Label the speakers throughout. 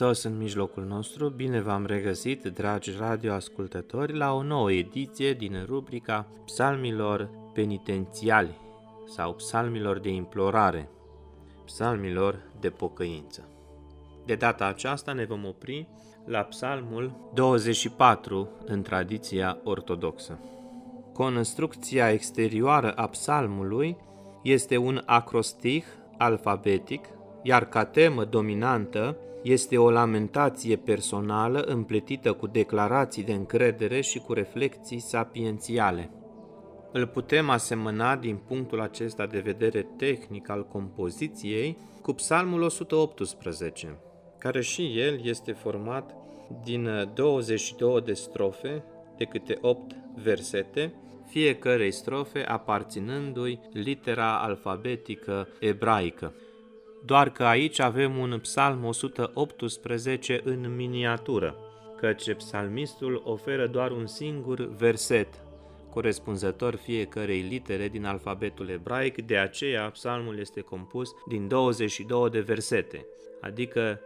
Speaker 1: Hristos în mijlocul nostru, bine v-am regăsit, dragi radioascultători, la o nouă ediție din rubrica Psalmilor penitențiali sau Psalmilor de implorare, Psalmilor de pocăință. De data aceasta ne vom opri la Psalmul 24 în tradiția ortodoxă. Construcția exterioară a psalmului este un acrostih alfabetic, iar ca temă dominantă este o lamentație personală împletită cu declarații de încredere și cu reflexii sapiențiale. Îl putem asemăna din punctul acesta de vedere tehnic al compoziției cu Psalmul 118, care și el este format din 22 de strofe de câte 8 versete, fiecărei strofe aparținându-i litera alfabetică ebraică doar că aici avem un psalm 118 în miniatură, căci psalmistul oferă doar un singur verset, corespunzător fiecarei litere din alfabetul ebraic, de aceea psalmul este compus din 22 de versete, adică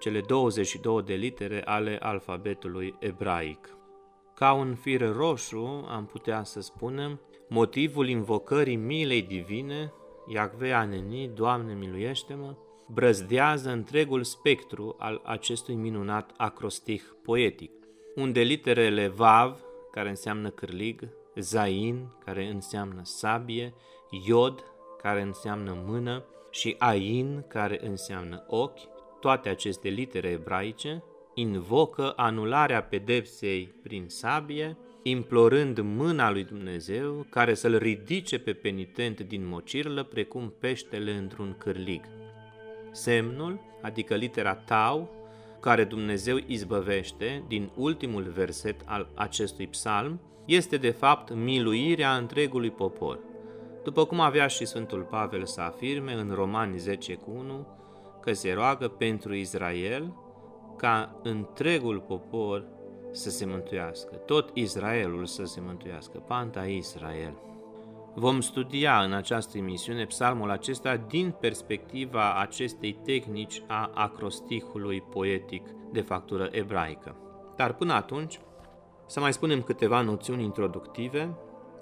Speaker 1: cele 22 de litere ale alfabetului ebraic. Ca un fir roșu, am putea să spunem, motivul invocării milei divine Iacve Aneni, Doamne miluiește-mă, brăzdează întregul spectru al acestui minunat acrostih poetic, unde literele Vav, care înseamnă cârlig, Zain, care înseamnă sabie, Iod, care înseamnă mână, și Ain, care înseamnă ochi, toate aceste litere ebraice, invocă anularea pedepsei prin sabie implorând mâna lui Dumnezeu care să-l ridice pe penitent din mocirlă precum peștele într-un cârlig. Semnul, adică litera tau, care Dumnezeu izbăvește din ultimul verset al acestui psalm, este de fapt miluirea întregului popor. După cum avea și Sfântul Pavel să afirme în Romani 10 cu 1, că se roagă pentru Israel ca întregul popor să se mântuiască, tot Israelul să se mântuiască, Panta Israel. Vom studia în această emisiune psalmul acesta din perspectiva acestei tehnici a acrostihului poetic de factură ebraică. Dar până atunci, să mai spunem câteva noțiuni introductive,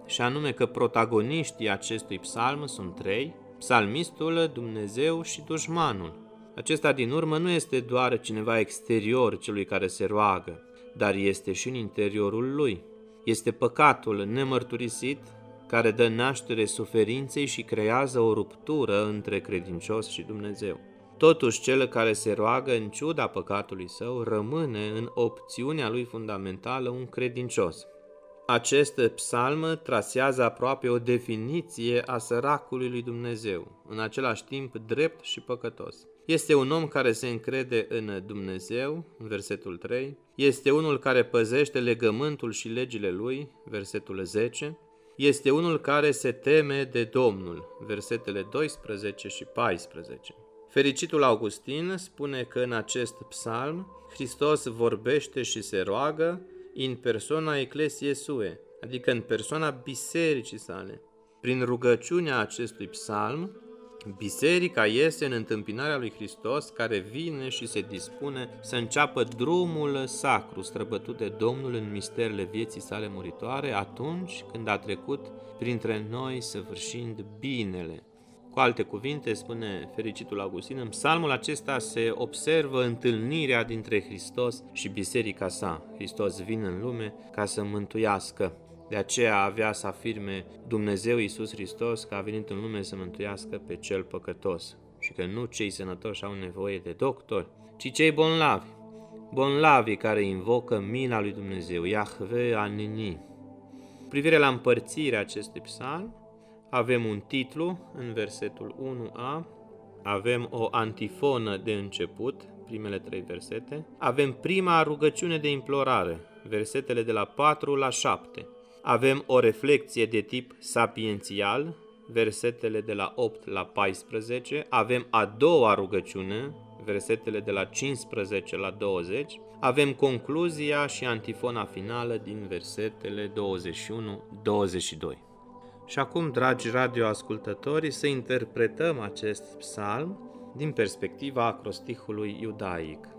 Speaker 1: și anume că protagoniștii acestui psalm sunt trei, psalmistul, Dumnezeu și dușmanul. Acesta din urmă nu este doar cineva exterior celui care se roagă, dar este și în interiorul lui. Este păcatul nemărturisit care dă naștere suferinței și creează o ruptură între credincios și Dumnezeu. Totuși, cel care se roagă în ciuda păcatului său rămâne în opțiunea lui fundamentală un credincios. Acest psalm trasează aproape o definiție a săracului lui Dumnezeu, în același timp drept și păcătos. Este un om care se încrede în Dumnezeu, în versetul 3. Este unul care păzește legământul și legile lui, versetul 10. Este unul care se teme de Domnul, versetele 12 și 14. Fericitul Augustin spune că în acest psalm Hristos vorbește și se roagă în persoana Ecclesiae Sue, adică în persoana bisericii sale. Prin rugăciunea acestui psalm, Biserica este în întâmpinarea lui Hristos care vine și se dispune să înceapă drumul sacru străbătut de Domnul în misterele vieții sale muritoare atunci când a trecut printre noi săvârșind binele. Cu alte cuvinte, spune fericitul Augustin, în psalmul acesta se observă întâlnirea dintre Hristos și biserica sa. Hristos vine în lume ca să mântuiască de aceea avea să afirme Dumnezeu Iisus Hristos că a venit în lume să mântuiască pe cel păcătos și că nu cei sănătoși au nevoie de doctori, ci cei bolnavi. bonlavii care invocă mila lui Dumnezeu, Iahve Anini. Cu privire la împărțirea acestui psalm, avem un titlu în versetul 1a, avem o antifonă de început, primele trei versete, avem prima rugăciune de implorare, versetele de la 4 la 7. Avem o reflexie de tip sapiențial, versetele de la 8 la 14. Avem a doua rugăciune, versetele de la 15 la 20. Avem concluzia și antifona finală din versetele 21-22. Și acum, dragi radioascultători, să interpretăm acest psalm din perspectiva acrostihului iudaic.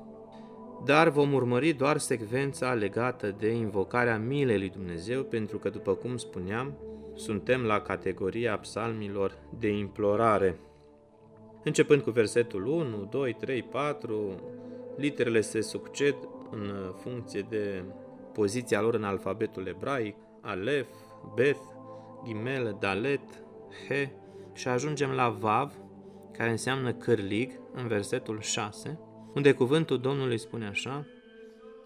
Speaker 1: Dar vom urmări doar secvența legată de invocarea milei lui Dumnezeu, pentru că, după cum spuneam, suntem la categoria psalmilor de implorare. Începând cu versetul 1, 2, 3, 4, literele se succed în funcție de poziția lor în alfabetul ebraic, Alef, Beth, Gimel, Dalet, He și ajungem la Vav, care înseamnă cârlig, în versetul 6, unde cuvântul Domnului spune așa,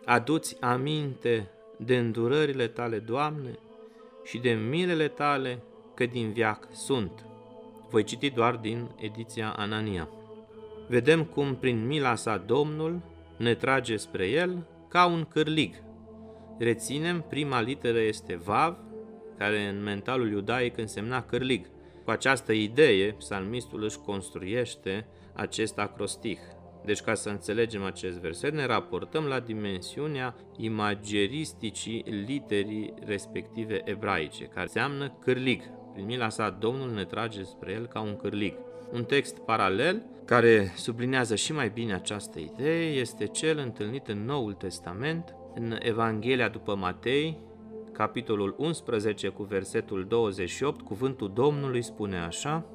Speaker 1: Aduți aminte de îndurările tale, Doamne, și de milele tale, că din viac sunt. Voi citi doar din ediția Anania. Vedem cum prin mila sa Domnul ne trage spre el ca un cârlig. Reținem, prima literă este Vav, care în mentalul iudaic însemna cârlig. Cu această idee, psalmistul își construiește acest acrostih. Deci ca să înțelegem acest verset, ne raportăm la dimensiunea imageristicii literii respective ebraice, care înseamnă cârlig. Prin mila sa, Domnul ne trage spre el ca un cârlig. Un text paralel care sublinează și mai bine această idee este cel întâlnit în Noul Testament, în Evanghelia după Matei, capitolul 11 cu versetul 28, cuvântul Domnului spune așa,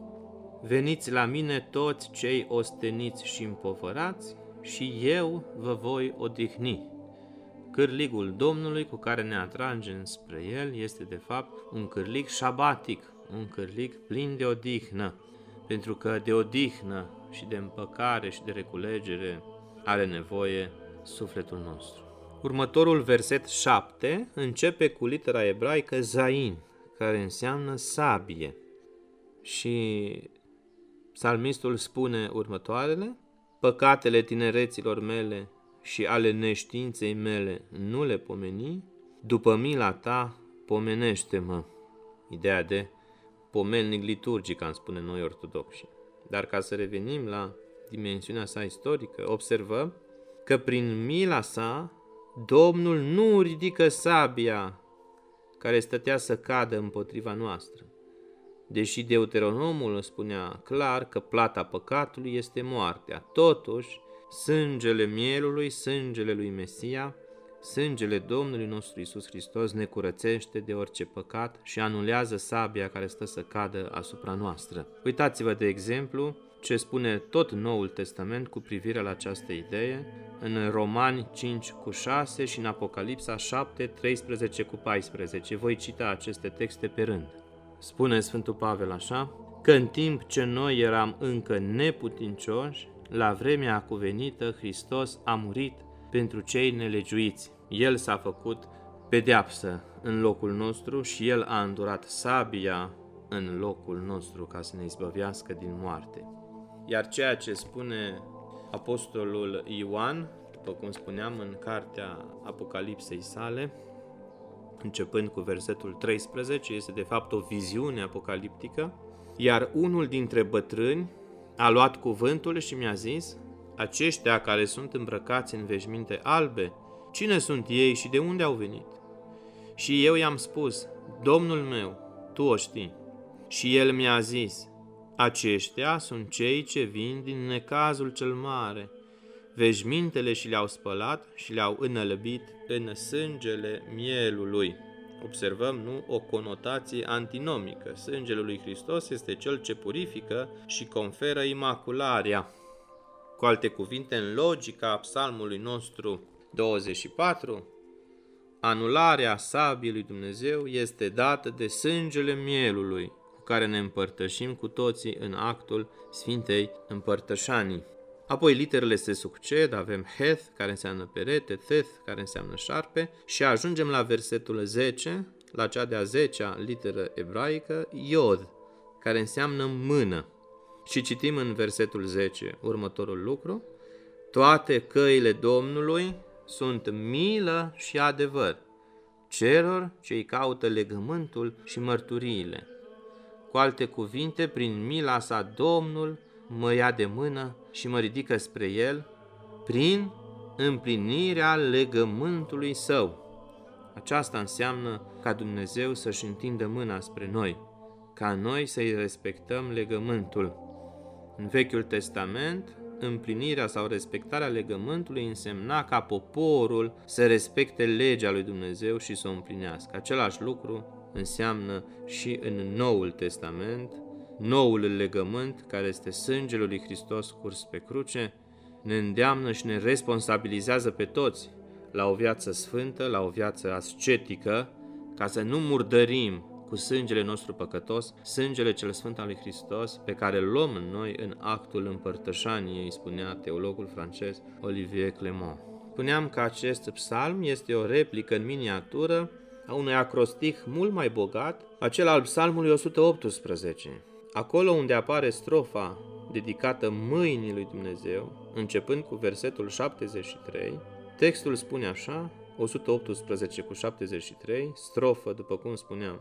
Speaker 1: Veniți la mine toți cei osteniți și împovărați și eu vă voi odihni. Cârligul Domnului cu care ne atragem spre El este de fapt un cârlig șabatic, un cârlig plin de odihnă, pentru că de odihnă și de împăcare și de reculegere are nevoie sufletul nostru. Următorul verset 7 începe cu litera ebraică Zain, care înseamnă sabie. Și psalmistul spune următoarele, Păcatele tinereților mele și ale neștiinței mele nu le pomeni, după mila ta pomenește-mă. Ideea de pomelnic liturgic, am spune noi ortodoxi. Dar ca să revenim la dimensiunea sa istorică, observăm că prin mila sa Domnul nu ridică sabia care stătea să cadă împotriva noastră. Deși Deuteronomul spunea clar că plata păcatului este moartea, totuși sângele mielului, sângele lui Mesia, sângele Domnului nostru Isus Hristos ne curățește de orice păcat și anulează sabia care stă să cadă asupra noastră. Uitați-vă, de exemplu, ce spune tot Noul Testament cu privire la această idee în Romani 5 cu 6 și în Apocalipsa 7, 13 cu 14. Voi cita aceste texte pe rând. Spune Sfântul Pavel așa, că în timp ce noi eram încă neputincioși, la vremea cuvenită Hristos a murit pentru cei nelegiuiți. El s-a făcut pedeapsă în locul nostru și El a îndurat sabia în locul nostru ca să ne izbăvească din moarte. Iar ceea ce spune Apostolul Ioan, după cum spuneam în cartea Apocalipsei sale, începând cu versetul 13, este de fapt o viziune apocaliptică, iar unul dintre bătrâni a luat cuvântul și mi-a zis, aceștia care sunt îmbrăcați în veșminte albe, cine sunt ei și de unde au venit? Și eu i-am spus, Domnul meu, tu o știi. Și el mi-a zis, aceștia sunt cei ce vin din necazul cel mare. Veșmintele și le-au spălat și le-au înălăbit în sângele mielului. Observăm, nu, o conotație antinomică. Sângele lui Hristos este cel ce purifică și conferă imacularea. Cu alte cuvinte, în logica psalmului nostru 24, anularea sabiei lui Dumnezeu este dată de sângele mielului, care ne împărtășim cu toții în actul Sfintei Împărtășanii. Apoi literele se succed, avem Heth, care înseamnă perete, Teth, care înseamnă șarpe, și ajungem la versetul 10, la cea de-a 10-a literă ebraică, Iod, care înseamnă mână. Și citim în versetul 10 următorul lucru, toate căile Domnului sunt milă și adevăr celor ce îi caută legământul și mărturiile. Cu alte cuvinte, prin mila sa Domnul mă ia de mână și mă ridică spre el, prin împlinirea legământului său. Aceasta înseamnă ca Dumnezeu să-și întindă mâna spre noi, ca noi să-i respectăm legământul. În Vechiul Testament, împlinirea sau respectarea legământului însemna ca poporul să respecte legea lui Dumnezeu și să o împlinească. Același lucru înseamnă și în Noul Testament, noul legământ, care este sângele lui Hristos curs pe cruce, ne îndeamnă și ne responsabilizează pe toți la o viață sfântă, la o viață ascetică, ca să nu murdărim cu sângele nostru păcătos, sângele cel sfânt al lui Hristos, pe care îl luăm în noi în actul împărtășaniei, spunea teologul francez Olivier Clement. Spuneam că acest psalm este o replică în miniatură a unui acrostih mult mai bogat, acela al psalmului 118. Acolo unde apare strofa dedicată mâinii lui Dumnezeu, începând cu versetul 73, textul spune așa, 118 cu 73, strofă, după cum spuneam,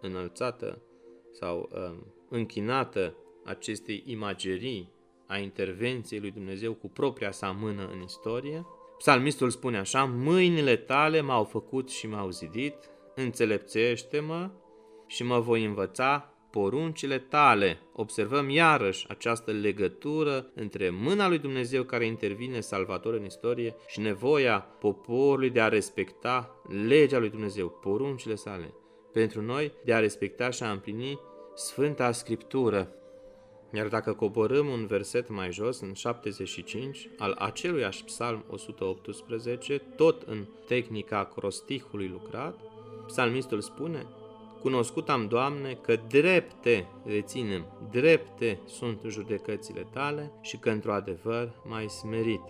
Speaker 1: înălțată sau um, închinată acestei imagerii a intervenției lui Dumnezeu cu propria sa mână în istorie. Psalmistul spune așa, mâinile tale m-au făcut și m-au zidit, înțelepțește-mă și mă voi învăța poruncile tale. Observăm iarăși această legătură între mâna lui Dumnezeu care intervine salvator în istorie și nevoia poporului de a respecta legea lui Dumnezeu, poruncile sale pentru noi de a respecta și a împlini Sfânta Scriptură. Iar dacă coborâm un verset mai jos, în 75, al aceluiași psalm 118, tot în tehnica crostihului lucrat, psalmistul spune, Cunoscut am, Doamne, că drepte, reținem, drepte sunt judecățile tale și că într-o adevăr mai smerit.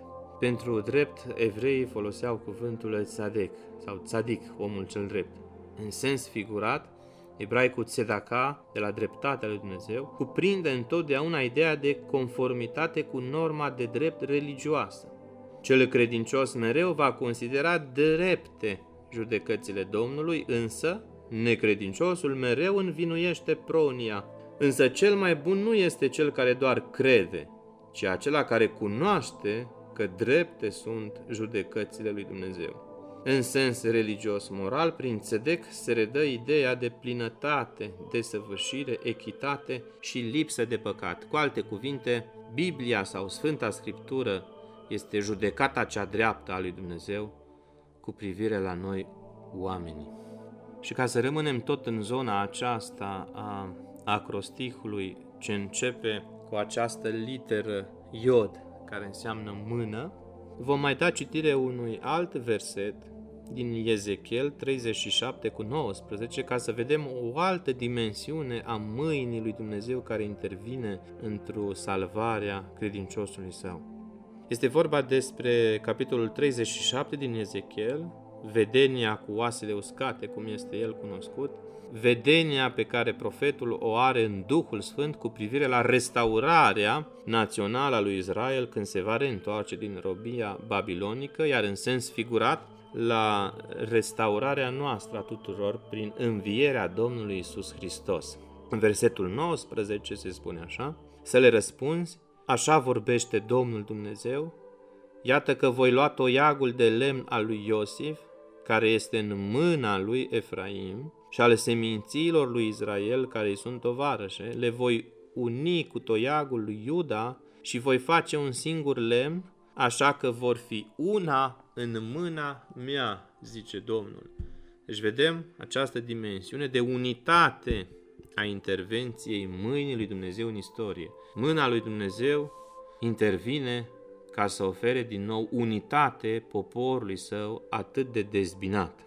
Speaker 1: Pentru drept, evreii foloseau cuvântul tzadek sau tzadik, omul cel drept. În sens figurat, ebraicul tzedaka, de la dreptatea lui Dumnezeu, cuprinde întotdeauna ideea de conformitate cu norma de drept religioasă. Cel credincios mereu va considera drepte judecățile Domnului, însă necredinciosul mereu învinuiește pronia. Însă cel mai bun nu este cel care doar crede, ci acela care cunoaște că drepte sunt judecățile lui Dumnezeu. În sens religios-moral, prin țedec se redă ideea de plinătate, desăvârșire, echitate și lipsă de păcat. Cu alte cuvinte, Biblia sau Sfânta Scriptură este judecata cea dreaptă a lui Dumnezeu cu privire la noi oamenii. Și ca să rămânem tot în zona aceasta a acrostihului ce începe cu această literă iod, care înseamnă mână, vom mai da citire unui alt verset din Ezechiel 37 cu 19 ca să vedem o altă dimensiune a mâinii lui Dumnezeu care intervine într-o salvarea credinciosului său. Este vorba despre capitolul 37 din Ezechiel, vedenia cu oasele uscate, cum este el cunoscut, vedenia pe care profetul o are în Duhul Sfânt cu privire la restaurarea națională a lui Israel când se va reîntoarce din robia babilonică, iar în sens figurat, la restaurarea noastră a tuturor prin învierea Domnului Isus Hristos. În versetul 19 se spune așa, să le răspunzi, așa vorbește Domnul Dumnezeu, iată că voi lua toiagul de lemn al lui Iosif, care este în mâna lui Efraim, și ale semințiilor lui Israel, care îi sunt tovarășe, le voi uni cu toiagul lui Iuda și voi face un singur lemn, așa că vor fi una în mâna mea, zice Domnul. Deci vedem această dimensiune de unitate a intervenției mâinii lui Dumnezeu în istorie. Mâna lui Dumnezeu intervine ca să ofere din nou unitate poporului său atât de dezbinat.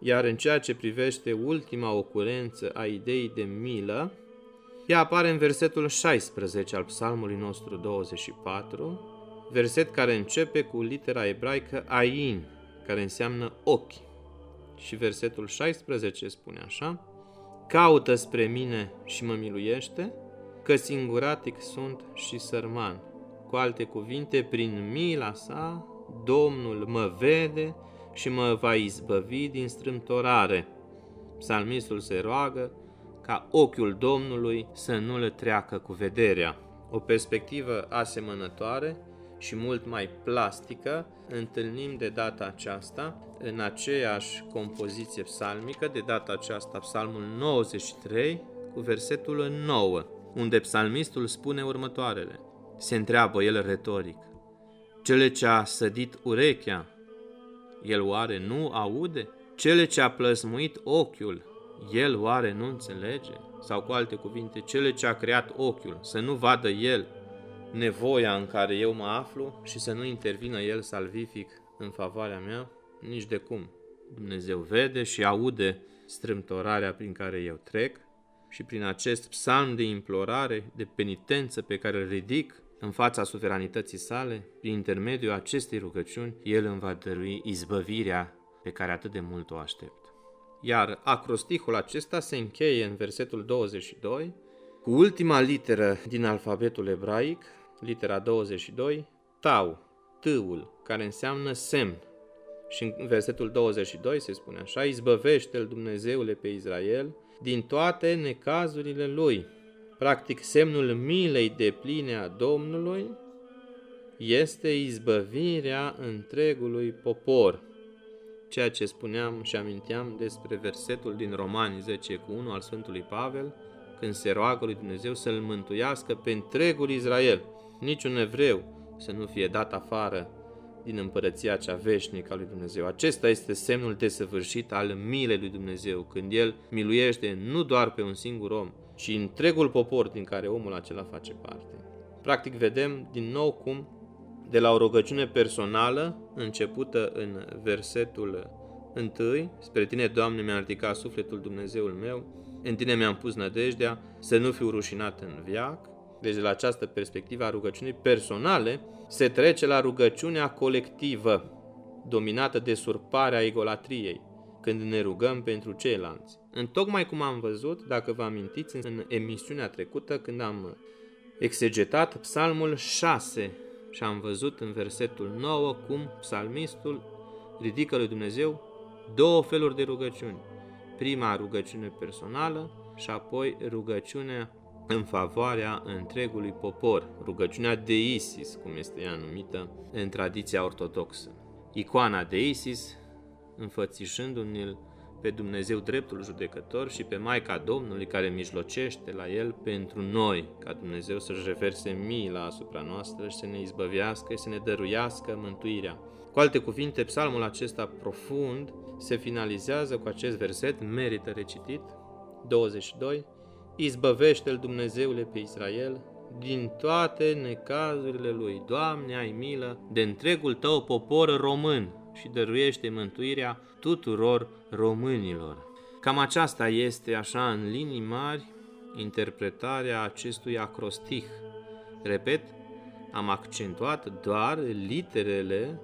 Speaker 1: Iar în ceea ce privește ultima ocurență a ideii de milă, ea apare în versetul 16 al psalmului nostru 24, verset care începe cu litera ebraică Ain, care înseamnă ochi. Și versetul 16 spune așa, Caută spre mine și mă miluiește, că singuratic sunt și sărman. Cu alte cuvinte, prin mila sa, Domnul mă vede și mă va izbăvi din strâmtorare. Psalmistul se roagă ca ochiul Domnului să nu le treacă cu vederea. O perspectivă asemănătoare și mult mai plastică întâlnim de data aceasta în aceeași compoziție psalmică, de data aceasta psalmul 93 cu versetul 9, unde psalmistul spune următoarele. Se întreabă el retoric. Cele ce a sădit urechea, el oare nu aude? Cele ce a plăsmuit ochiul, el oare nu înțelege? Sau cu alte cuvinte, cele ce a creat ochiul, să nu vadă el nevoia în care eu mă aflu și să nu intervină el salvific în favoarea mea? Nici de cum. Dumnezeu vede și aude strâmtorarea prin care eu trec și prin acest psalm de implorare, de penitență pe care îl ridic în fața suveranității sale, prin intermediul acestei rugăciuni, El îmi va dărui izbăvirea pe care atât de mult o aștept. Iar acrostihul acesta se încheie în versetul 22 cu ultima literă din alfabetul ebraic, litera 22, tau, tâul, care înseamnă semn. Și în versetul 22 se spune așa, izbăvește-l Dumnezeule pe Israel din toate necazurile lui. Practic, semnul milei de pline a Domnului este izbăvirea întregului popor. Ceea ce spuneam și aminteam despre versetul din Romani 10 cu 1 al Sfântului Pavel, când se roagă lui Dumnezeu să-l mântuiască pe întregul Israel. Niciun evreu să nu fie dat afară din împărăția cea veșnică a lui Dumnezeu. Acesta este semnul desăvârșit al milei lui Dumnezeu, când El miluiește nu doar pe un singur om, ci întregul popor din care omul acela face parte. Practic vedem din nou cum de la o rugăciune personală, începută în versetul 1, spre tine, Doamne, mi-a ridicat sufletul Dumnezeul meu, în tine mi-am pus nădejdea să nu fiu rușinat în viac, deci de la această perspectivă a rugăciunii personale, se trece la rugăciunea colectivă, dominată de surparea egolatriei, când ne rugăm pentru ceilalți. În tocmai cum am văzut, dacă vă amintiți, în emisiunea trecută, când am exegetat psalmul 6 și am văzut în versetul 9 cum psalmistul ridică lui Dumnezeu două feluri de rugăciuni. Prima rugăciune personală și apoi rugăciunea în favoarea întregului popor, rugăciunea de Isis, cum este ea numită în tradiția ortodoxă. Icoana de Isis, înfățișându-ne pe Dumnezeu dreptul judecător și pe Maica Domnului care mijlocește la El pentru noi, ca Dumnezeu să-și reverse mila asupra noastră și să ne izbăvească și să ne dăruiască mântuirea. Cu alte cuvinte, psalmul acesta profund se finalizează cu acest verset, merită recitit, 22, Izbăvește-l Dumnezeule pe Israel din toate necazurile lui. Doamne, ai milă de întregul tău popor român și dăruiește mântuirea tuturor românilor. Cam aceasta este, așa în linii mari, interpretarea acestui acrostih. Repet, am accentuat doar literele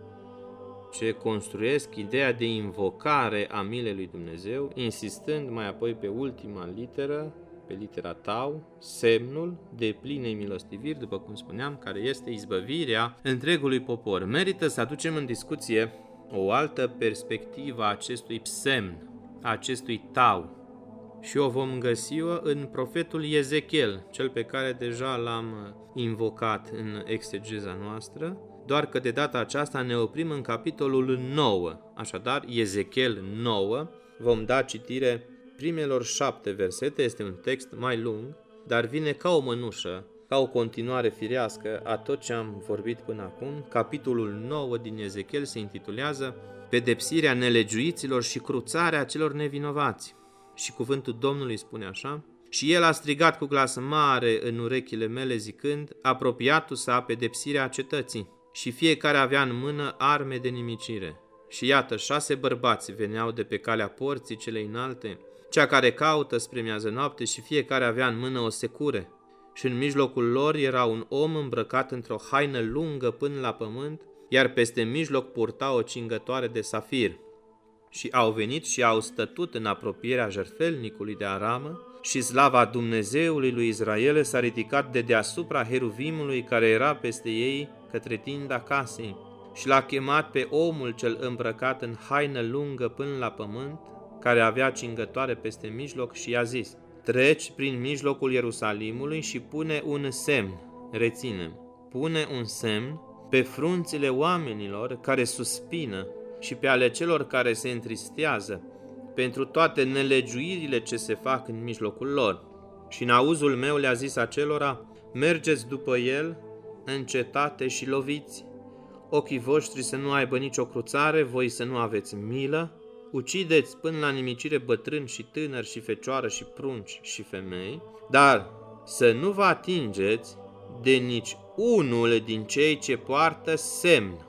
Speaker 1: ce construiesc ideea de invocare a milei lui Dumnezeu, insistând mai apoi pe ultima literă, pe litera tau, semnul de plinei milostiviri, după cum spuneam, care este izbăvirea întregului popor. Merită să aducem în discuție o altă perspectivă a acestui semn, a acestui tau, și o vom găsi în profetul Ezechiel, cel pe care deja l-am invocat în exegeza noastră, doar că de data aceasta ne oprim în capitolul 9. Așadar, Ezechiel 9, vom da citire primelor șapte versete, este un text mai lung, dar vine ca o mănușă, ca o continuare firească a tot ce am vorbit până acum. Capitolul 9 din Ezechiel se intitulează Pedepsirea nelegiuiților și cruțarea celor nevinovați. Și cuvântul Domnului spune așa, și el a strigat cu glas mare în urechile mele zicând, apropiatul sa pedepsirea cetății. Și fiecare avea în mână arme de nimicire. Și iată, șase bărbați veneau de pe calea porții celei înalte, cea care caută spre miază noapte și fiecare avea în mână o secure. Și în mijlocul lor era un om îmbrăcat într-o haină lungă până la pământ, iar peste mijloc purta o cingătoare de safir. Și au venit și au stătut în apropierea jertfelnicului de aramă și slava Dumnezeului lui Israel s-a ridicat de deasupra heruvimului care era peste ei către tinda casei și l-a chemat pe omul cel îmbrăcat în haină lungă până la pământ, care avea cingătoare peste mijloc și i-a zis, treci prin mijlocul Ierusalimului și pune un semn, reținem, pune un semn pe frunțile oamenilor care suspină și pe ale celor care se întristează, pentru toate nelegiuirile ce se fac în mijlocul lor. Și în auzul meu le-a zis acelora, mergeți după el în cetate și loviți. Ochii voștri să nu aibă nicio cruțare, voi să nu aveți milă, ucideți până la nimicire bătrâni și tânări și fecioară și prunci și femei, dar să nu vă atingeți de nici unul din cei ce poartă semn.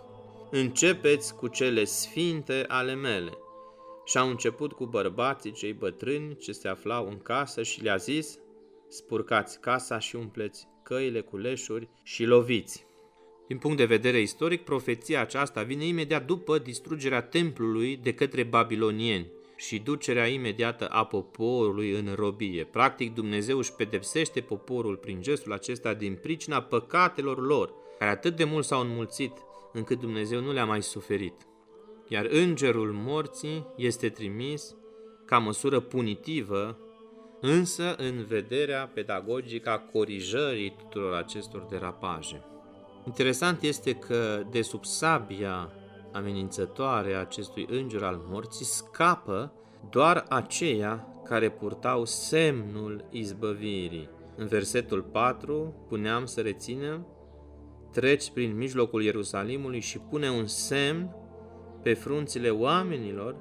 Speaker 1: Începeți cu cele sfinte ale mele. Și au început cu bărbații cei bătrâni ce se aflau în casă și le-a zis, spurcați casa și umpleți căile cu leșuri și loviți. Din punct de vedere istoric, profeția aceasta vine imediat după distrugerea templului de către babilonieni și ducerea imediată a poporului în robie. Practic, Dumnezeu își pedepsește poporul prin gestul acesta din pricina păcatelor lor, care atât de mult s-au înmulțit încât Dumnezeu nu le-a mai suferit. Iar îngerul morții este trimis ca măsură punitivă, însă în vederea pedagogică a corijării tuturor acestor derapaje. Interesant este că de sub sabia amenințătoare a acestui înger al morții scapă doar aceia care purtau semnul izbăvirii. În versetul 4 puneam să reținem treci prin mijlocul Ierusalimului și pune un semn pe frunțile oamenilor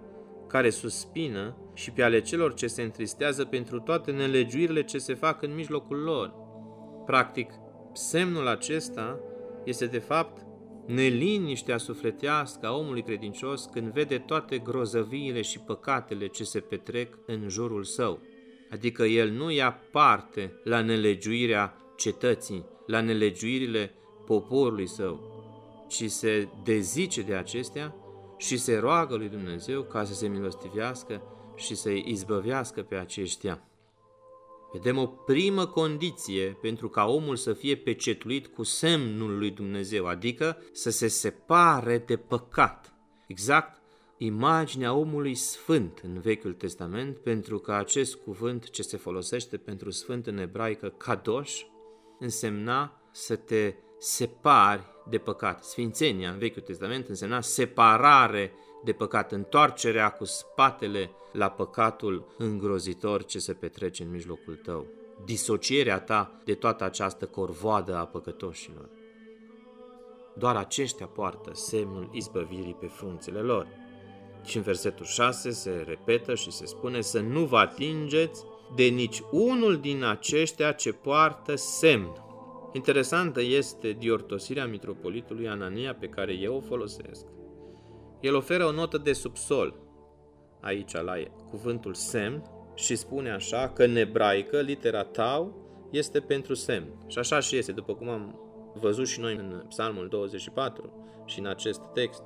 Speaker 1: care suspină și pe ale celor ce se întristează pentru toate nelegiuirile ce se fac în mijlocul lor. Practic, semnul acesta este de fapt neliniștea sufletească a omului credincios când vede toate grozăviile și păcatele ce se petrec în jurul său. Adică el nu ia parte la nelegiuirea cetății, la nelegiuirile poporului său, ci se dezice de acestea și se roagă lui Dumnezeu ca să se milostivească și să-i izbăvească pe aceștia. Vedem o primă condiție pentru ca omul să fie pecetuit cu semnul lui Dumnezeu, adică să se separe de păcat. Exact imaginea omului sfânt în Vechiul Testament, pentru că acest cuvânt ce se folosește pentru sfânt în ebraică, kadosh, însemna să te separi de păcat. Sfințenia în Vechiul Testament însemna separare de păcat, întoarcerea cu spatele la păcatul îngrozitor ce se petrece în mijlocul tău, disocierea ta de toată această corvoadă a păcătoșilor. Doar aceștia poartă semnul izbăvirii pe frunțele lor. Și în versetul 6 se repetă și se spune să nu vă atingeți de nici unul din aceștia ce poartă semn. Interesantă este diortosirea mitropolitului Anania pe care eu o folosesc el oferă o notă de subsol aici la cuvântul semn și spune așa că în ebraică litera tau este pentru semn. Și așa și este, după cum am văzut și noi în Psalmul 24 și în acest text.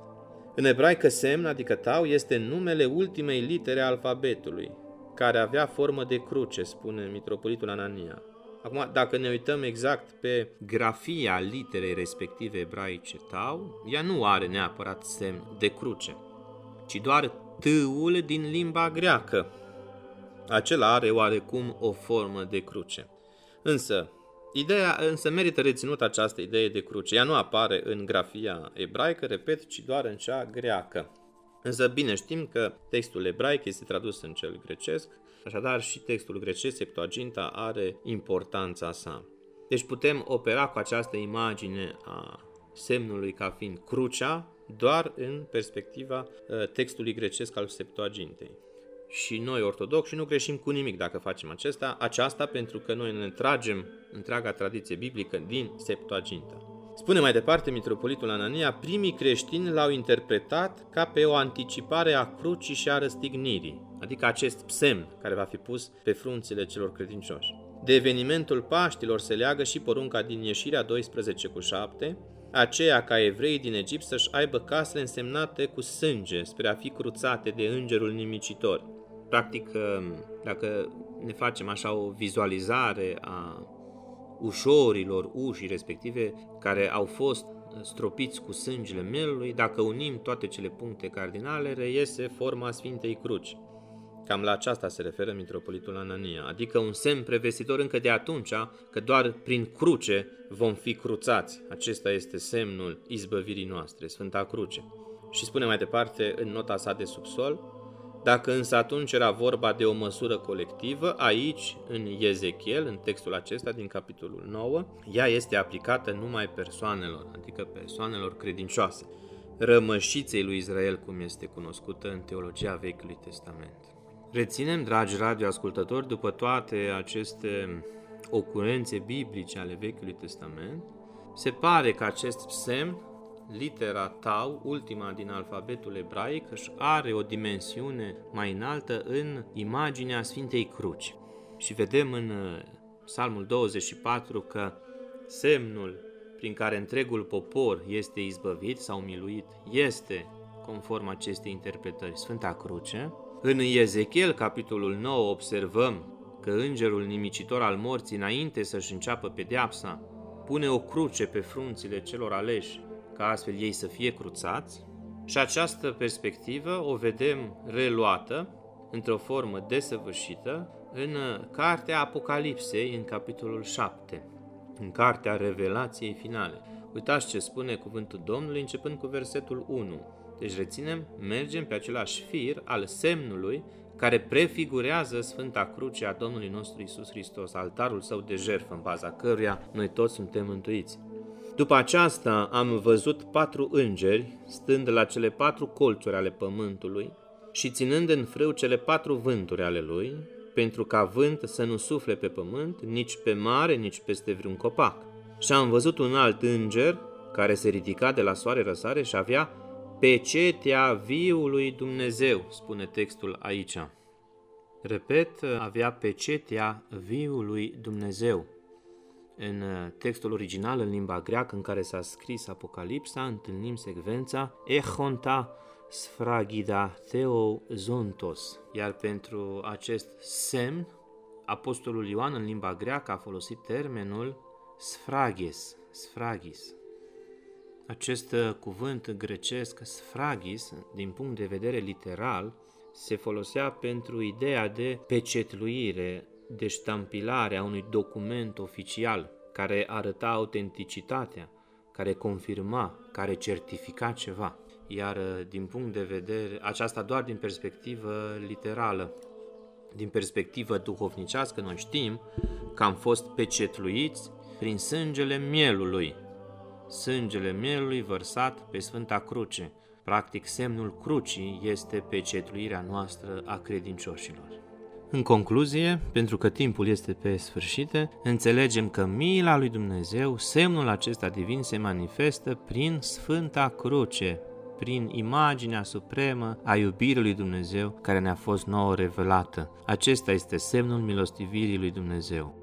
Speaker 1: În ebraică semn, adică tau, este numele ultimei litere a alfabetului, care avea formă de cruce, spune mitropolitul Anania. Acum, dacă ne uităm exact pe grafia literei respective ebraice tau, ea nu are neapărat semn de cruce, ci doar tâul din limba greacă. Acela are oarecum o formă de cruce. Însă, ideea, însă merită reținut această idee de cruce. Ea nu apare în grafia ebraică, repet, ci doar în cea greacă. Însă bine știm că textul ebraic este tradus în cel grecesc Așadar, și textul grecesc, Septuaginta, are importanța sa. Deci putem opera cu această imagine a semnului ca fiind crucea doar în perspectiva ă, textului grecesc al Septuagintei. Și noi, ortodoxi, nu greșim cu nimic dacă facem acesta, aceasta pentru că noi ne tragem întreaga tradiție biblică din Septuaginta. Spune mai departe Mitropolitul Anania, primii creștini l-au interpretat ca pe o anticipare a crucii și a răstignirii, adică acest semn care va fi pus pe frunțile celor credincioși. De evenimentul Paștilor se leagă și porunca din Ieșirea 12 cu 7, aceea ca evrei din Egipt să-și aibă casele însemnate cu sânge spre a fi cruțate de îngerul nimicitor. Practic, dacă ne facem așa o vizualizare a ușorilor ușii respective care au fost stropiți cu sângele mielului, dacă unim toate cele puncte cardinale, reiese forma Sfintei Cruci. Cam la aceasta se referă mitropolitul Anania, adică un semn prevestitor încă de atunci că doar prin cruce vom fi cruțați. Acesta este semnul izbăvirii noastre, Sfânta Cruce. Și spune mai departe în nota sa de subsol, dacă însă atunci era vorba de o măsură colectivă, aici, în Ezechiel, în textul acesta din capitolul 9, ea este aplicată numai persoanelor, adică persoanelor credincioase, rămășiței lui Israel, cum este cunoscută în teologia Vechiului Testament. Reținem, dragi radioascultători, după toate aceste ocurențe biblice ale Vechiului Testament, se pare că acest semn litera tau, ultima din alfabetul ebraic, își are o dimensiune mai înaltă în imaginea Sfintei Cruci. Și vedem în uh, Psalmul 24 că semnul prin care întregul popor este izbăvit sau miluit este, conform acestei interpretări, Sfânta Cruce. În Ezechiel, capitolul 9, observăm că îngerul nimicitor al morții, înainte să-și înceapă pedeapsa, pune o cruce pe frunțile celor aleși ca astfel ei să fie cruțați și această perspectivă o vedem reluată într-o formă desăvârșită în Cartea Apocalipsei, în capitolul 7, în Cartea Revelației Finale. Uitați ce spune cuvântul Domnului începând cu versetul 1. Deci reținem, mergem pe același fir al semnului care prefigurează Sfânta Cruce a Domnului nostru Isus Hristos, altarul său de jertfă în baza căruia noi toți suntem mântuiți. După aceasta am văzut patru îngeri stând la cele patru colțuri ale pământului și ținând în frâu cele patru vânturi ale lui, pentru ca vânt să nu sufle pe pământ, nici pe mare, nici peste vreun copac. Și am văzut un alt înger care se ridica de la soare răsare și avea pecetea viului Dumnezeu, spune textul aici. Repet, avea pecetea viului Dumnezeu. În uh, textul original, în limba greacă în care s-a scris Apocalipsa, întâlnim secvența Echonta sfragida theo zontos. Iar pentru acest semn, Apostolul Ioan în limba greacă a folosit termenul sfrages, sfragis. Acest uh, cuvânt grecesc sfragis, din punct de vedere literal, se folosea pentru ideea de pecetluire, de ștampilare a unui document oficial care arăta autenticitatea, care confirma, care certifica ceva. Iar uh, din punct de vedere, aceasta doar din perspectivă literală, din perspectivă duhovnicească, noi știm că am fost pecetluiți prin sângele mielului, sângele mielului vărsat pe Sfânta Cruce. Practic, semnul crucii este pecetluirea noastră a credincioșilor. În concluzie, pentru că timpul este pe sfârșit, înțelegem că mila lui Dumnezeu, semnul acesta divin, se manifestă prin Sfânta Cruce, prin imaginea supremă a iubirii lui Dumnezeu care ne-a fost nouă revelată. Acesta este semnul milostivirii lui Dumnezeu.